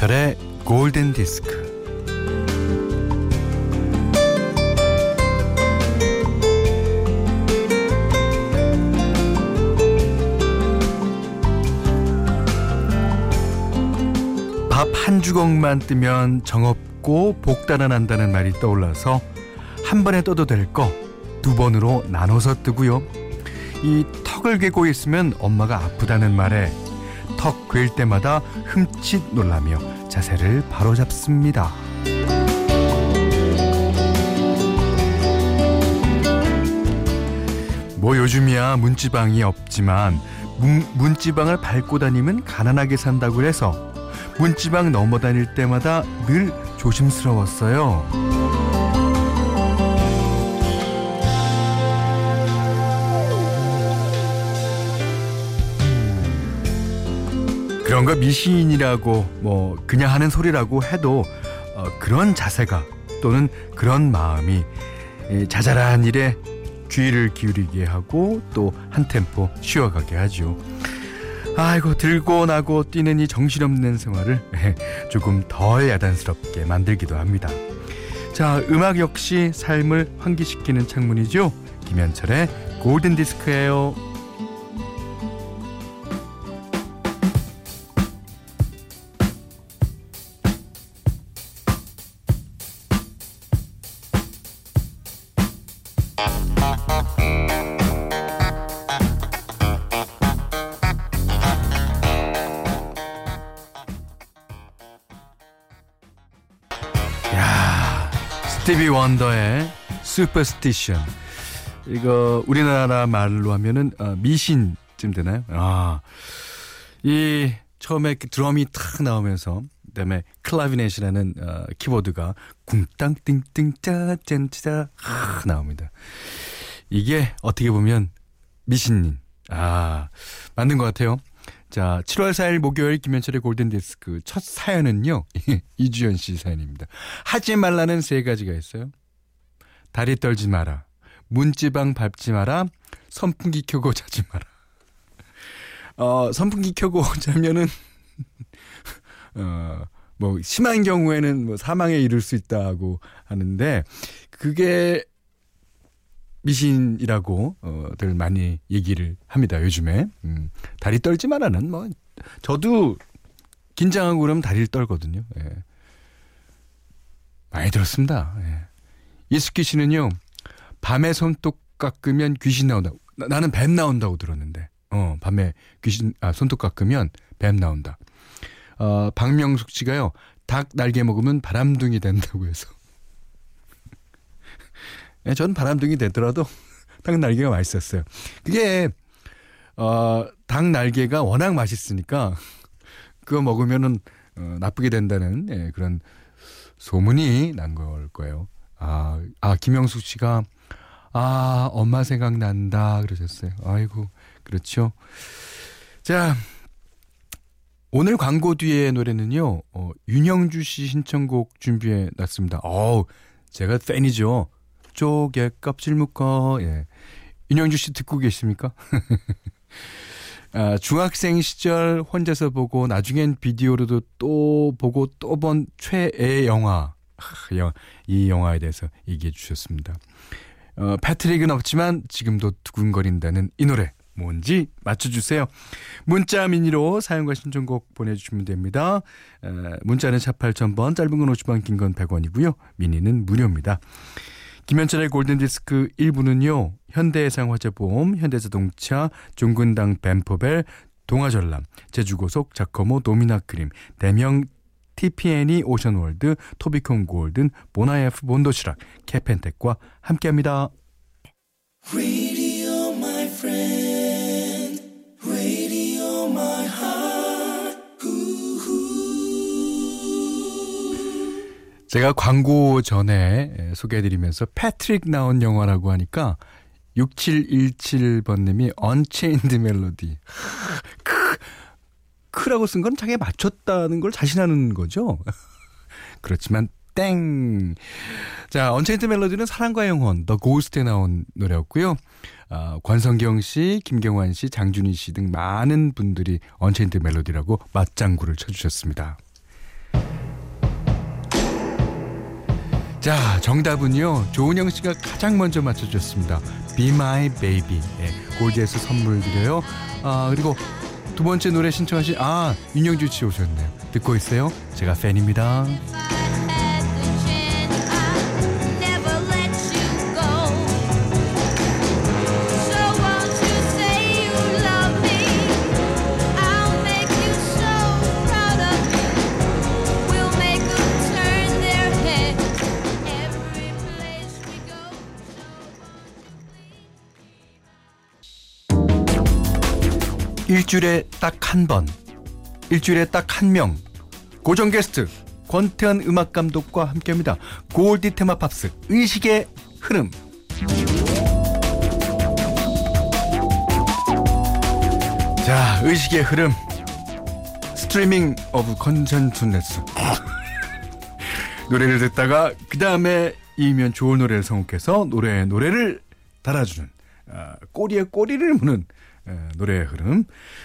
김현철의 골든 디스크. 밥 한 주걱만 뜨면 정없고 복달아난다는 말이 떠올라서 한 번에 떠도 될 거 두 번으로 나눠서 뜨고요. 이 턱을 괴고 있으면 엄마가 아프다는 말에 턱 괴일 때마다 흠칫 놀라며 자세를 바로잡습니다. 뭐 요즘이야 문지방이 없지만 문, 문지방을 밟고 다니면 가난하게 산다고 해서 문지방 넘어 다닐 때마다 늘 조심스러웠어요. 그런 거 미신이라고 뭐 그냥 하는 소리라고 해도 어, 그런 자세가 또는 그런 마음이 자잘한 일에 주의를 기울이게 하고 또 한 템포 쉬어가게 하죠. 아이고 들고 나고 뛰는 이 정신없는 생활을 조금 덜 야단스럽게 만들기도 합니다. 자 음악 역시 삶을 환기시키는 창문이죠. 김현철의 골든 디스크예요. Superstition 이거 우리나라 말로 하면은 어, 미신쯤 되나요? 아, 이 처음에 드럼이 탁 나오면서 그다음에 clavinet이라는 어, 키보드가 쿵땅 띵띵 짜짠짜 하 나옵니다. 이게 어떻게 보면 미신님 아 맞는 것 같아요. 자, 7월 4일 목요일 김현철의 골든디스크 첫 사연은요. 이주연 씨 사연입니다. 하지 말라는 세 가지가 있어요. 다리 떨지 마라. 문지방 밟지 마라. 선풍기 켜고 자지 마라. 어, 선풍기 켜고 자면은 어, 뭐 심한 경우에는 뭐 사망에 이를 수 있다고 하는데 그게 미신이라고 어들 많이 얘기를 합니다 요즘에 음, 다리 떨지 마라는 뭐 저도 긴장하고 그러면 다리를 떨거든요. 예. 많이 들었습니다. 예. 이숙기 씨는요 밤에 손톱 깎으면 귀신 나온다. 나, 나는 뱀 나온다고 들었는데 어 밤에 귀신 아 손톱 깎으면 뱀 나온다. 어 박명숙 씨가요 닭 날개 먹으면 바람둥이 된다고 해서 예, 전 바람둥이 되더라도 닭 날개가 맛있었어요. 그게 어, 닭 날개가 워낙 맛있으니까 그거 먹으면은 어, 나쁘게 된다는 예, 그런 소문이 난 걸 거예요. 아, 아 김영숙 씨가 아 엄마 생각난다 그러셨어요. 아이고 그렇죠. 자 오늘 광고 뒤에 노래는요 어, 윤영주 씨 신청곡 준비해 놨습니다. 어우 제가 팬이죠. 쪽에 껍질 묶어. 예. 윤영주 씨 듣고 계십니까? 아, 중학생 시절 혼자서 보고 나중엔 비디오로도 또 보고 또 본 최애 영화. 이 영화에 대해서 얘기해 주셨습니다. 어, 패트릭은 없지만 지금도 두근거린다는 이 노래 뭔지 맞춰주세요. 문자 미니로 사용과 신청곡 보내주시면 됩니다. 에, 문자는 샵 8000번, 짧은 건 50원, 긴 건 100원이고요. 미니는 무료입니다. 김현철의 골든디스크 1부는요. 현대해상화재보험, 현대자동차, 종근당 벤포벨, 동아전람, 제주고속, 자코모, 노미나 크림, 대명 TPNE 오션월드, 토비콤 골든, 본아이에프 본도시락, 케펜텍과 함께합니다. 제가 광고 전에 소개해드리면서 패트릭 나온 영화라고 하니까 6717번님이 Unchained Melody 크라고 쓴 건 자기가 맞췄다는 걸 자신하는 거죠. 그렇지만 땡. 자, Unchained Melody는 사랑과 영혼, The Ghost에 나온 노래였고요. 어, 권성경 씨, 김경환 씨, 장준희 씨 등 많은 분들이 Unchained Melody라고 맞장구를 쳐주셨습니다. 자, 정답은요. 조은영 씨가 가장 먼저 맞춰주셨습니다. Be My Baby. 예, 골드에서 선물 드려요. 아, 그리고 두 번째 노래 신청하신, 아, 윤영주 씨 오셨네요. 듣고 있어요. 제가 팬입니다. 일주일에 딱 한 번, 일주일에 딱 한 명, 고정 게스트 권태현 음악 감독과 함께합니다. 골디 테마 pops 의식의 흐름. 자, 의식의 흐름. Streaming of Consciousness. 노래를 듣다가 그 다음에 이으면 좋은 노래를 선곡해서 노래에 노래를 달아주는 아, 꼬리에 꼬리를 무는 에, 노래의 흐름.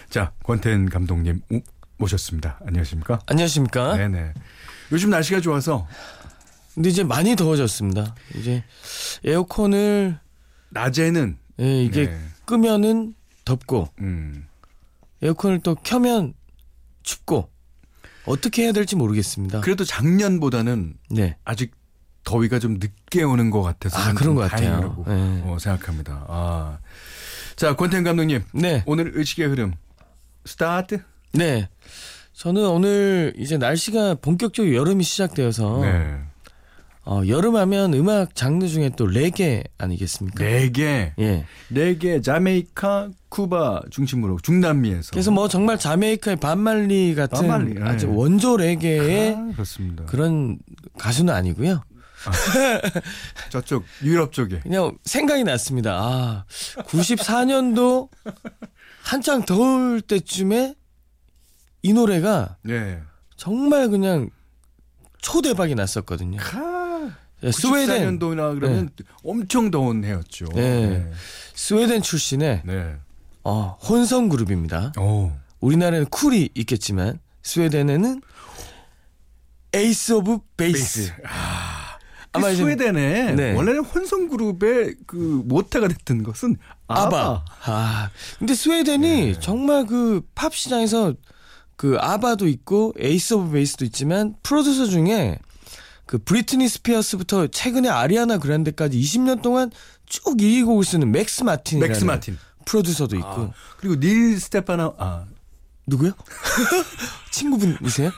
자, 권태현 감독님 오, 모셨습니다. 안녕하십니까? 안녕하십니까? 네네. 요즘 날씨가 좋아서 근데 이제 많이 더워졌습니다. 이제 에어컨을 낮에는 예, 이게 네. 끄면은 덥고 음, 에어컨을 또 켜면 춥고 어떻게 해야 될지 모르겠습니다. 그래도 작년보다는 네. 아직 더위가 좀 늦게 오는 것 같아서 아, 그런 좀것 같아요. 네. 어, 생각합니다. 아. 자, 권태현 감독님. 네. 오늘 의식의 흐름 스타트. 네. 저는 오늘 이제 날씨가 본격적으로 여름이 시작되어서 네. 어, 여름하면 음악 장르 중에 또 레게 아니겠습니까? 네 개. 예. 네 개. 자메이카, 쿠바 중심으로 중남미에서. 그래서 뭐 정말 자메이카의 밥 말리 같은 밥 말리, 예. 아주 원조 레게의 아, 그렇습니다. 그런 가수는 아니고요. 저쪽 유럽 쪽에. 그냥 생각이 났습니다. 아, 94년도 한창 더울 때쯤에 이 노래가 네. 정말 그냥 초대박이 났었거든요. 카. 예, 스웨덴 94년도나 그러면 엄청 더운 해였죠. 네. 스웨덴 출신의 네. 어, 혼성 그룹입니다. 오. 우리나라에는 쿨이 있겠지만 스웨덴에는 Ace of Base. 아 마 이제- 스웨덴에 네. 원래는 혼성 그룹의 그 모태가 됐던 것은 아바. 아바. 아, 근데 스웨덴이 네. 정말 그 팝 시장에서 그 아바도 있고 Ace of Base도 있지만 프로듀서 중에 그 브리트니 스피어스부터 최근에 아리아나 그란데까지 20년 동안 쭉 1위 곡을 쓰는 맥스 마틴이라는 맥스 마틴. 프로듀서도 있고 아, 그리고 닐 스테파나 아 누구요? 친구분이세요?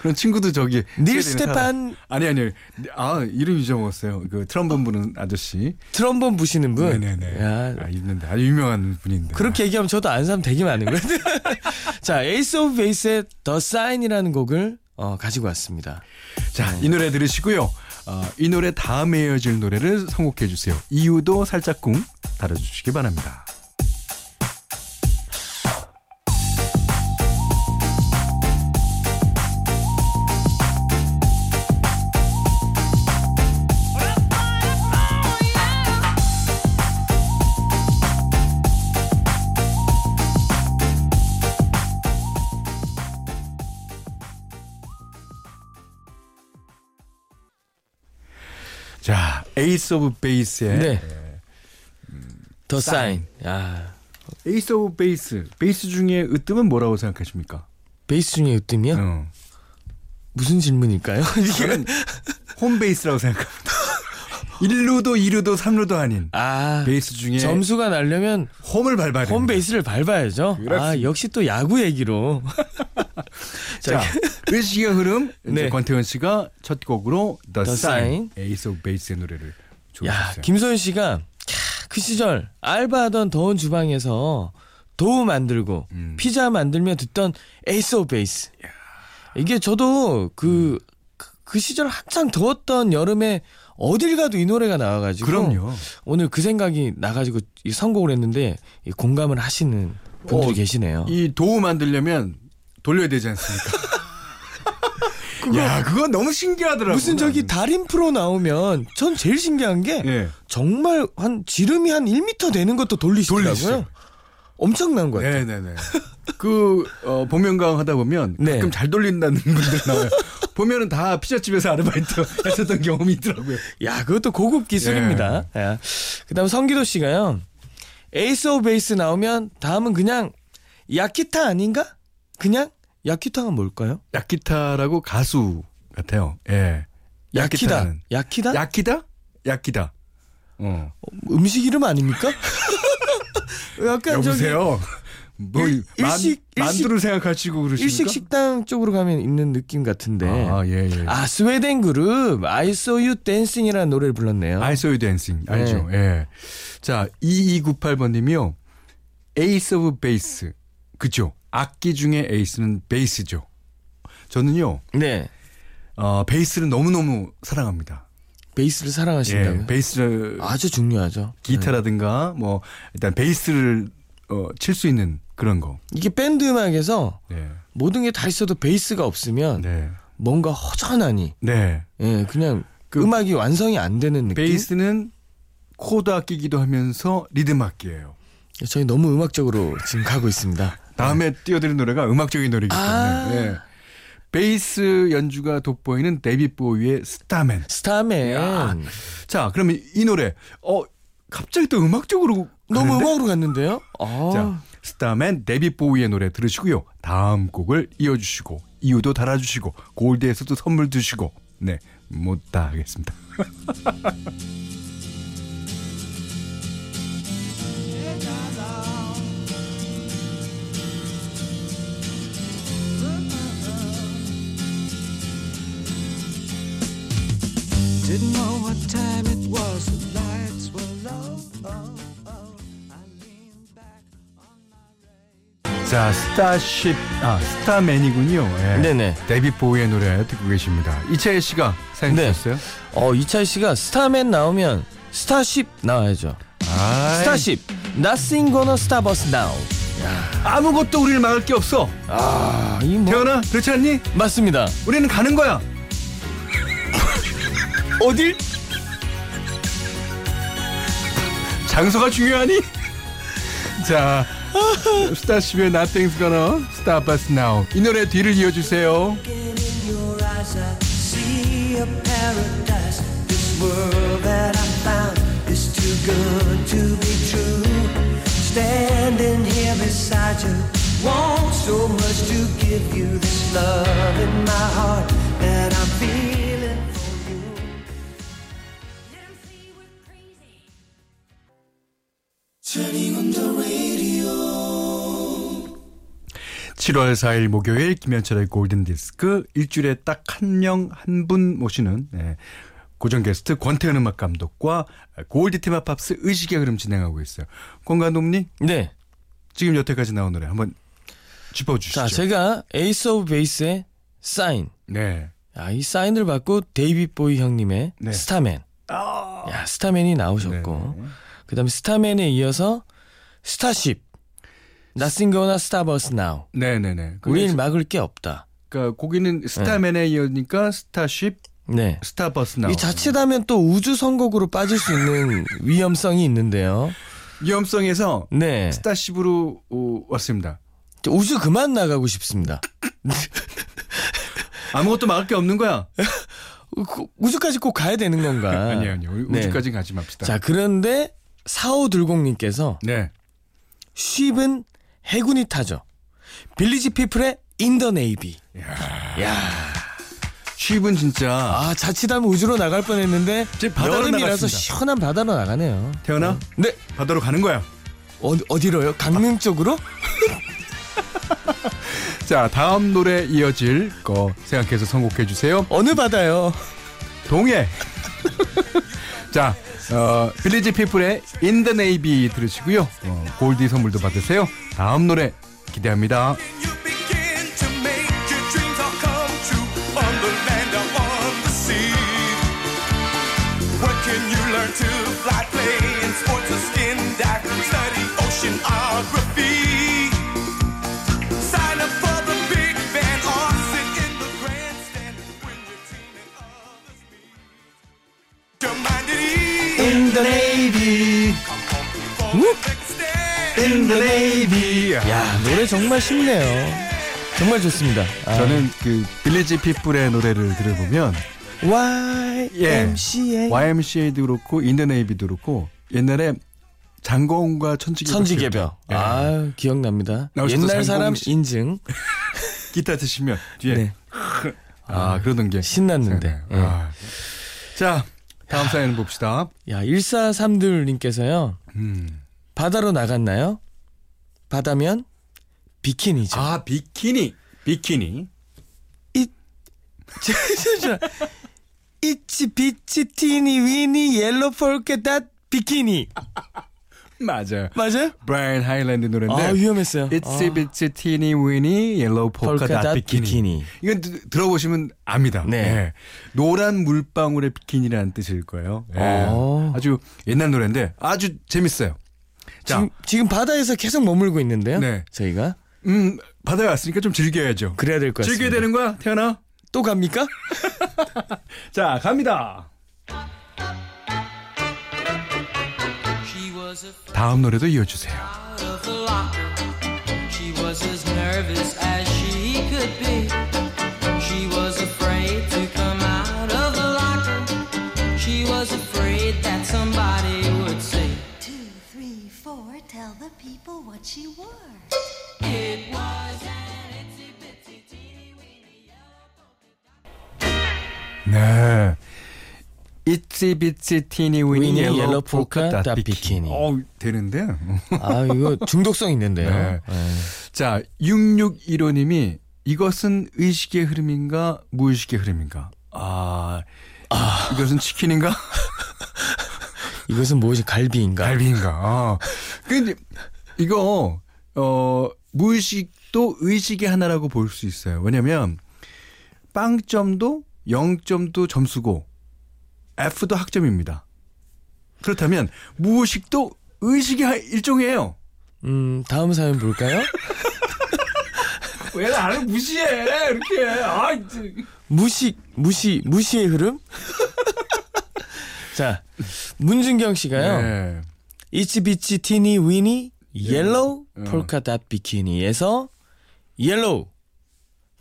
그런 친구도 저기 닐. 스테판 아니 아니 아 이름 잊어먹었어요. 그 트럼본 부는 아저씨. 트럼본 부시는 분. 네네네. 야, 아 있는데 아주 유명한 분인데. 그렇게 얘기하면 저도 아는 사람 되게 많은 거예요. 자, Ace of Base의 The Sign이라는 곡을 어, 가지고 왔습니다. 자, 이 노래 들으시고요. 어, 이 노래 다음에 이어질 노래를 선곡해 주세요. 이유도 살짝쿵 달아주시기 바랍니다. Ace of Base의 네. The Sign. 야, Ace of Base. 베이스 중에 으뜸은 뭐라고 생각하십니까? 베이스 중에 으뜸이요? 어. 무슨 질문일까요? 저는 홈베이스라고 생각합니다. 1루도 2루도 3루도 아닌 아, 베이스 중에 점수가 나려면 홈을 밟아야 됩니다. 홈 베이스를 밟아야죠. 그렇습니다. 아, 역시 또 야구 얘기로. 자, 의식의 흐름 이제 네. 권태현 씨가 첫 곡으로 The, The Sign. Ace of Base의 노래를 야. 김소연 씨가 캬, 그 시절 알바하던 더운 주방에서 도우 만들고 음. 피자 만들며 듣던 Ace of Base. 이게 저도 그, 그, 그 시절 한창 더웠던 여름에 어딜 가도 이 노래가 나와가지고 그럼요. 오늘 그 생각이 나가지고 이 선곡을 했는데 이 공감을 하시는 분들이 어, 계시네요. 이 도우 만들려면 돌려야 되지 않습니까? 야, 그거 너무 신기하더라고요. 무슨 저기 나는. 달인 프로 나오면 전 제일 신기한 게 예. 정말 한 지름이 한 1m 되는 것도 돌리시더라고요. 돌리시죠. 엄청난 것 같아요. 네 네 네. 그, 어, 복면가왕 하다 보면 네. 가끔 잘 돌린다는 분들 나와요. 보면은 다 피자집에서 아르바이트 했었던 경험이 있더라고요. 야, 그것도 고급 기술입니다. 야. 그다음 성기도 씨가요. Ace of Base 나오면 다음은 그냥 야키타 아닌가? 그냥 야키타가 뭘까요? 야키타라고 가수 같아요. 예. 야키다. 야키다? 야키다? 야키다. 어. 음식 이름 아닙니까? 약간 여보세요. 뭐 일- 만, 일식- 만두를 생각하시고 그러십니까? 일식 식당 쪽으로 가면 있는 느낌 같은데. 아, 예, 예. 아 스웨덴 그룹 I Saw You Dancing이라는 노래를 불렀네요. I saw you dancing. 알죠? 네. 예. 자, 2298번 님이요. Ace of Base. 그죠? 악기 중에 에이스는 베이스죠. 저는요, 네. 어, 베이스를 너무너무 사랑합니다. 베이스를 사랑하신다고요? 예, 베이스를 아주 중요하죠. 기타라든가 뭐 일단 베이스를 어, 칠 수 있는 그런 거. 이게 밴드 음악에서 네. 모든 게 다 있어도 베이스가 없으면 네. 뭔가 허전하니 네. 예, 그냥 그 음악이 완성이 안 되는 느낌. 베이스는 코드 악기기도 하면서 리듬 악기예요. 저희 너무 음악적으로 지금 가고 있습니다. 다음에 띄워드릴 노래가 음악적인 노래이기 때문에. 아. 예. 베이스 연주가 돋보이는 데이빗 보위의 Starman. Starman 야. 자, 그러면 이 노래 어 갑자기 또 음악적으로 너무 가는데? 음악으로 갔는데요. 아. 자, Starman 데이빗 보위의 노래 들으시고요. 다음 곡을 이어주시고 이유도 달아주시고 골디에서도 선물 주시고 네, 못다 하겠습니다. 자, 스타쉽 아 Starman이군요. 예. 네네. 데이빗 보위의 노래 듣고 계십니다. 이채혜 씨가 사연 네. 주셨어요? 어 이차희 씨가 Starman 나오면 Starship 나와야죠. 아이, Starship Nothing gonna stop us now. 아무것도 우리를 막을 게 없어. 아 이 뭐 태은아, 그렇지 않니? 맞습니다. 우리는 가는 거야. 어딜? 장소가 중요하니? 자, 스타쉽의 Nothing's Gonna Stop Us Now 이 노래 뒤를 이어주세요. I I so much to give you this love in my heart that I'm feeling 7월 4일 목요일 김현철의 골든 디스크 일주일에 딱 한 명 한 분 모시는 네, 고정 게스트 권태은 음악 감독과 골드 테마 팝스 의식의 흐름 진행하고 있어요. 권 감독님 네. 지금 여태까지 나온 노래 한번 짚어주시죠. 자 제가 Ace of Base의 사인. 네. 야, 이 사인을 받고 데이빗 보위 형님의 네. Starman. 야, Starman이 나오셨고. 네. 그다음에 Starman에 이어서 Starship. Nothing gonna stop us now. 네네네. 우리를 막을 게 없다. 그러니까 거기는 Starman에 이어니까 Starship, 네. 스타버스 나오. 이 자칫하면 또 우주 선곡으로 빠질 수 있는 위험성이 있는데요. 위험성에서 네. Starship으로 어, 왔습니다. 저 우주 그만 나가고 싶습니다. 아무것도 막을 게 없는 거야. 그 우주까지 꼭 가야 되는 건가? 아니요, 아니요. 네. 우주까지 가지 맙시다. 자, 그런데 4520님께서 네. Ship은 해군이 타죠. Village People의 In the Navy. Ship은 진짜 아, 자칫하면 우주로 나갈 뻔했는데 지금 바다로 여름이라서 나갔습니다. 시원한 바다로 나가네요. 태은아 네. 바다로 가는 거야. 어, 어디로요? 강릉 쪽으로? 자 다음 노래 이어질 거 생각해서 선곡해 주세요. 어느 바다요? 동해. 자 어, 빌리지 피플의 In the Navy 들으시고요. 어, 골디 선물도 받으세요. 다음 노래 기대합니다. 야, 노래 정말 쉽네요. 정말 좋습니다. 아, 저는 그 Village People의 노래를 들어보면 YMCA YMCA도 그렇고 In the Navy도 그렇고 옛날에 장건과 천지개벽 천지개벽. 예. 아 기억납니다. 옛날 사람. 인증. 기타 드시면 뒤에 네. 아, 그러던 게 신났는데. 예. 아. 자 다음 사연 봅시다. 야 1432님께서요. 음. 바다로 나갔나요? 바다면 비키니죠. 아 비키니 비키니 Itsy Bitsy Teenie Weenie Yellow Polka Dot Bikini 맞아요. 맞아요? 브라이언 하일랜드 노래인데 아 위험했어요. Itsy bitsy teenie weenie yellow polka polka dot dot bikini. bikini. 이건 드- 들어보시면 압니다. 네. 예. 노란 물방울의 비키니라는 뜻일 거예요. 예. 어. 아주 옛날 노래인데 아주 재밌어요. 자, 지금, 지금 바다에서 계속 머물고 있는데요. 네. 저희가 음, 바다에 왔으니까 좀 즐겨야죠. 그래야 될 것 같습니다. 즐겨야 되는 거야, 태연아? 또 갑니까? 자, 갑니다. 다음 노래도 이어주세요. 이치 비치 티니 위니 폴카 닷닷 비키니. 어, 되는데. 아 이거 중독성 있는데요. 네. 네. 자, 6615님이 이것은 의식의 흐름인가 무의식의 흐름인가? 아, 이것은 치킨인가? 이것은 무엇이 갈비인가? 갈비인가? 아. 근데 이거 어 무의식도 의식의 하나라고 볼 수 있어요. 왜냐면 빵점도 0점도 점수고 F도 학점입니다. 그렇다면 무의식도 의식의 하- 일종이에요. 음 다음 사연 볼까요? 왜 나를 무시해? 이렇게. 아, 무식 무시 무시의 흐름? 자 문준경 씨가요. 네. Itsy Bitsy Teenie Weenie Yellow 어. Polka Dot Bikini에서 옐로우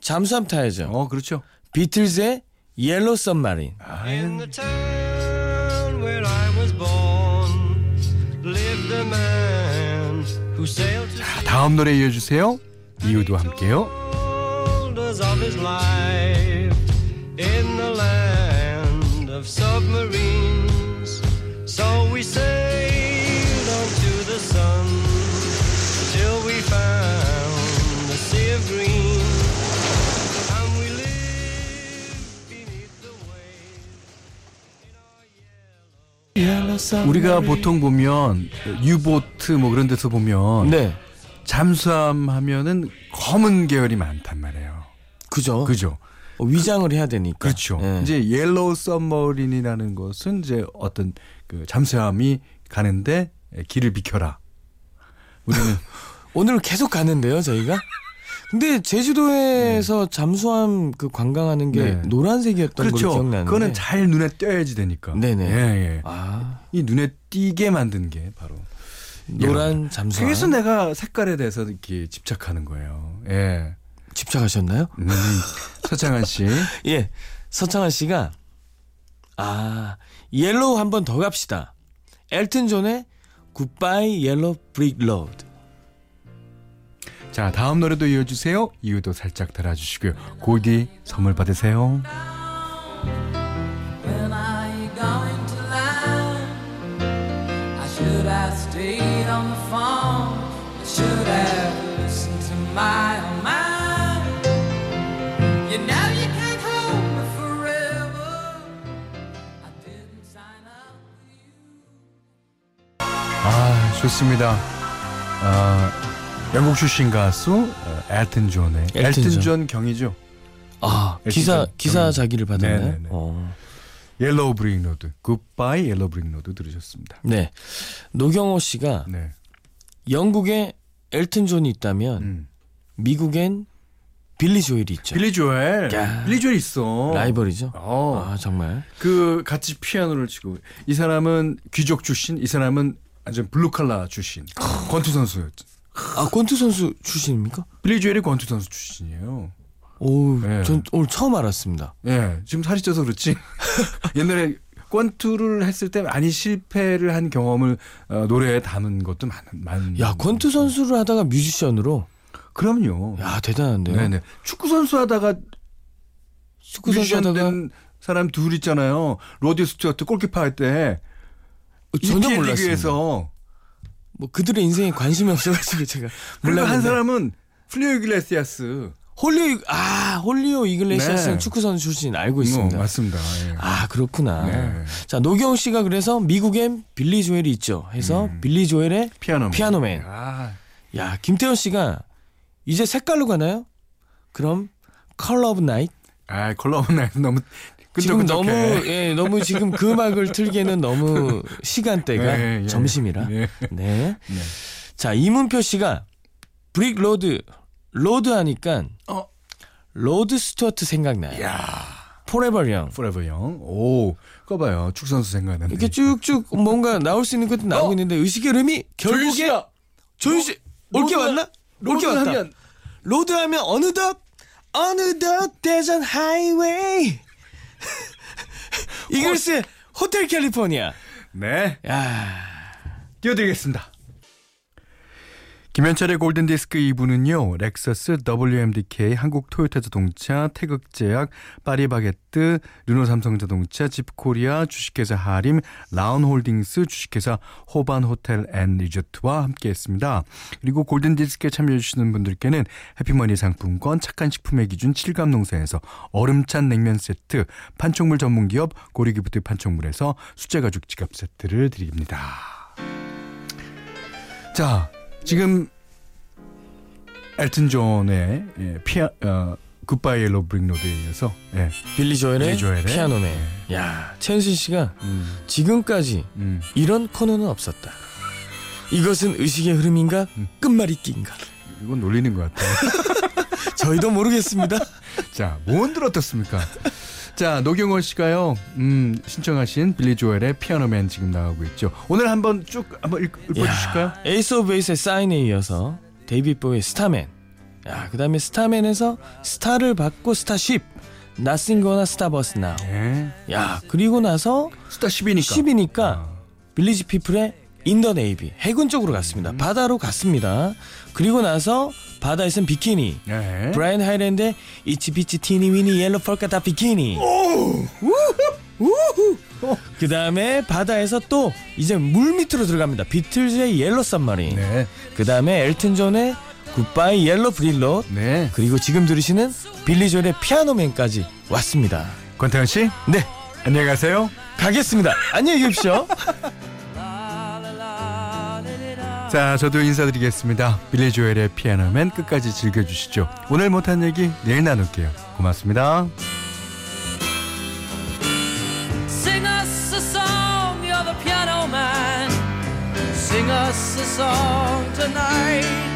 잠수함 타야죠. 어, 그렇죠. 비틀즈의 옐로우 썸마린. In the town where I was born lived a man who sailed to 자, 다음 노래 이어 주세요. 이유도 함께요. of his life in the land of submarines. So we sailed on to the sun till we found the sea of green. 우리가 보통 보면 유보트 뭐 그런 데서 보면 네, 잠수함 하면은 검은 계열이 많단 말이에요. 그죠. 그죠? 어, 위장을 해야 되니까. 그렇죠. 예. 이제 Yellow Submarine이라는 것은 이제 어떤 그 잠수함이 가는데 길을 비켜라. 우리는 오늘 계속 가는데요, 저희가. 근데 제주도에서 잠수함 그 관광하는 게 네. 노란색이었던 그렇죠. 기억나는데. 그거는 잘 눈에 띄어야지 되니까. 네네. 예, 예. 아, 이 눈에 띄게 만든 게 바로 노란 잠수함. 그래서 내가 색깔에 대해서 이렇게 집착하는 거예요. 예. 집착하셨나요? 음, 서창한 씨. 예. 서창한 씨가 아, Yellow 한 번 더 갑시다. 엘튼 존의 Goodbye Yellow Brick Road. 자, 다음 노래도 이어주세요. 이유도 살짝 달아주시고요. 골디 선물 받으세요. 아, 좋습니다. 아, 영국 출신 가수 어, 엘튼 존의 엘튼 엘튼 존. 존 경이죠. 아, 엘튼 기사 존 기사 경이. 작위를 받았나요? 어. Yellow Brick Road. Goodbye Yellow Brick Road 들으셨습니다. 네. 노경호 씨가 네. 영국에 엘튼 존이 있다면 음. 미국엔 빌리 조엘이 있죠. 빌리 조엘. 야. 빌리 조엘 있어. 라이벌이죠. 어. 아, 정말. 그 같이 피아노를 치고 이 사람은 귀족 출신, 이 사람은 완전 블루 칼라 출신. 권투 선수였죠. 아 권투 선수 출신입니까? 빌리 조엘이 권투 선수 출신이에요. 오, 네. 전 오늘 처음 알았습니다. 예, 지금 살이 쪄서 그렇지. 옛날에 권투를 했을 때 많이 실패를 한 경험을 어, 노래에 담은 것도 많, 많. 야 권투 선수를 하다가 뮤지션으로 그럼요. 야 대단한데요. 네네. 축구 선수 하다가 축구 선수 뮤지션 하다가 된 사람 둘 있잖아요. 로드 스튜어트 골키퍼 할 때. 전혀 몰랐습니다. 리그에서 뭐 그들의 인생에 관심이 없어가지고 제가 그리고 한. 사람은 훌리오 이글레시아스. 훌리오 아 훌리오 이글레시아스는 네. 축구 선수 출신 알고 있습니다. 어, 맞습니다. 예. 아 그렇구나. 네. 자 노경 씨가 그래서 미국엔 빌리 조엘이 있죠. 해서 빌리 조엘의 피아노. Piano Man. 아, 야 김태현 씨가 이제 색깔로 가나요? 그럼 Color of Night 아 Color of Night 너무 지금. 너무 예 너무 지금 그 음악을 틀기에는 너무 시간대가 예, 예. 점심이라. 예. 네. 네. 자 이문표 씨가 Brick Road Road 하니까 어. 로드 스튜어트 생각나요. 야, Forever Young. Forever Young. 오, 꺼봐요. 축 선수 생각나네. 이렇게 쭉쭉 뭔가 나올 수 있는 것도 나오고 어? 있는데 의식의 흐름이 결국에 조윤 씨 올게 왔나? 올게 왔다. 하면 로드 하면 어느덧 어느덧 대전 하이웨이 이글스의 Hotel California. 네. 야 띄워드리겠습니다. 김현철의 골든디스크 2부는요. 렉서스, WMDK, 한국 토요타 자동차, 태극제약, 파리바게뜨, 르노삼성자동차, 집코리아, 주식회사 하림, 라운홀딩스, 주식회사 호반호텔 앤 리조트와 함께했습니다. 그리고 골든디스크에 참여해주시는 분들께는 해피머니 상품권, 착한 식품의 기준 7감농사에서 얼음찬 냉면 세트, 판촉물 전문기업 고리기프트 판촉물에서 수제가죽 지갑 세트를 드립니다. 자, 지금 엘튼 존의 예, 피아 어, Goodbye Yellow Brick Road에 이어서 예. 빌리 조엘의 조엘의 Piano Man. 야 최은신 씨가 음, 지금까지 음. 이런 코너는 없었다. 이것은 의식의 흐름인가 끝말잇기인가 이건 놀리는 것 같아요. 저희도 모르겠습니다. 자, 뭔들 어떻습니까? 자, 노경원 씨가요, 음, 신청하신 빌리 조엘의 Piano Man 지금 나가고 있죠. 오늘 한번 쭉 한번 읽, 읽어주실까요? 야, 에이스 오브 베이스의 Sign에 이어서 데이빗 보위의 Starman. 야, 그 다음에 Starman에서 스타를 받고 스타쉽. Nothing's Gonna Stop Us Now. 예. 야, 그리고 나서 스타쉽이니까. Ship이니까 아. 빌리지 피플의 In the Navy 해군 쪽으로 갔습니다. 바다로 갔습니다. 그리고 나서 바다에선 비키니. 예. 브라이언 하이랜드의 Itsy Bitsy Teenie Weenie Yellow Polka Dot Bikini. 그 다음에 바다에서 또 이제 물 밑으로 들어갑니다. 비틀즈의 Yellow Submarine. 네. 그 다음에 엘튼 존의 굿바이 옐로 브릴로. 네. 그리고 지금 들으시는 빌리 조엘의 피아노맨까지 왔습니다. 권태현 씨, 네, 안녕히 가세요. 가겠습니다. 안녕히 계십시오. 자, 저도 인사드리겠습니다. 빌리 조엘의 피아노맨 끝까지 즐겨주시죠. 오늘 못한 얘기 내일 나눌게요. 고맙습니다. Sing us a song, tonight.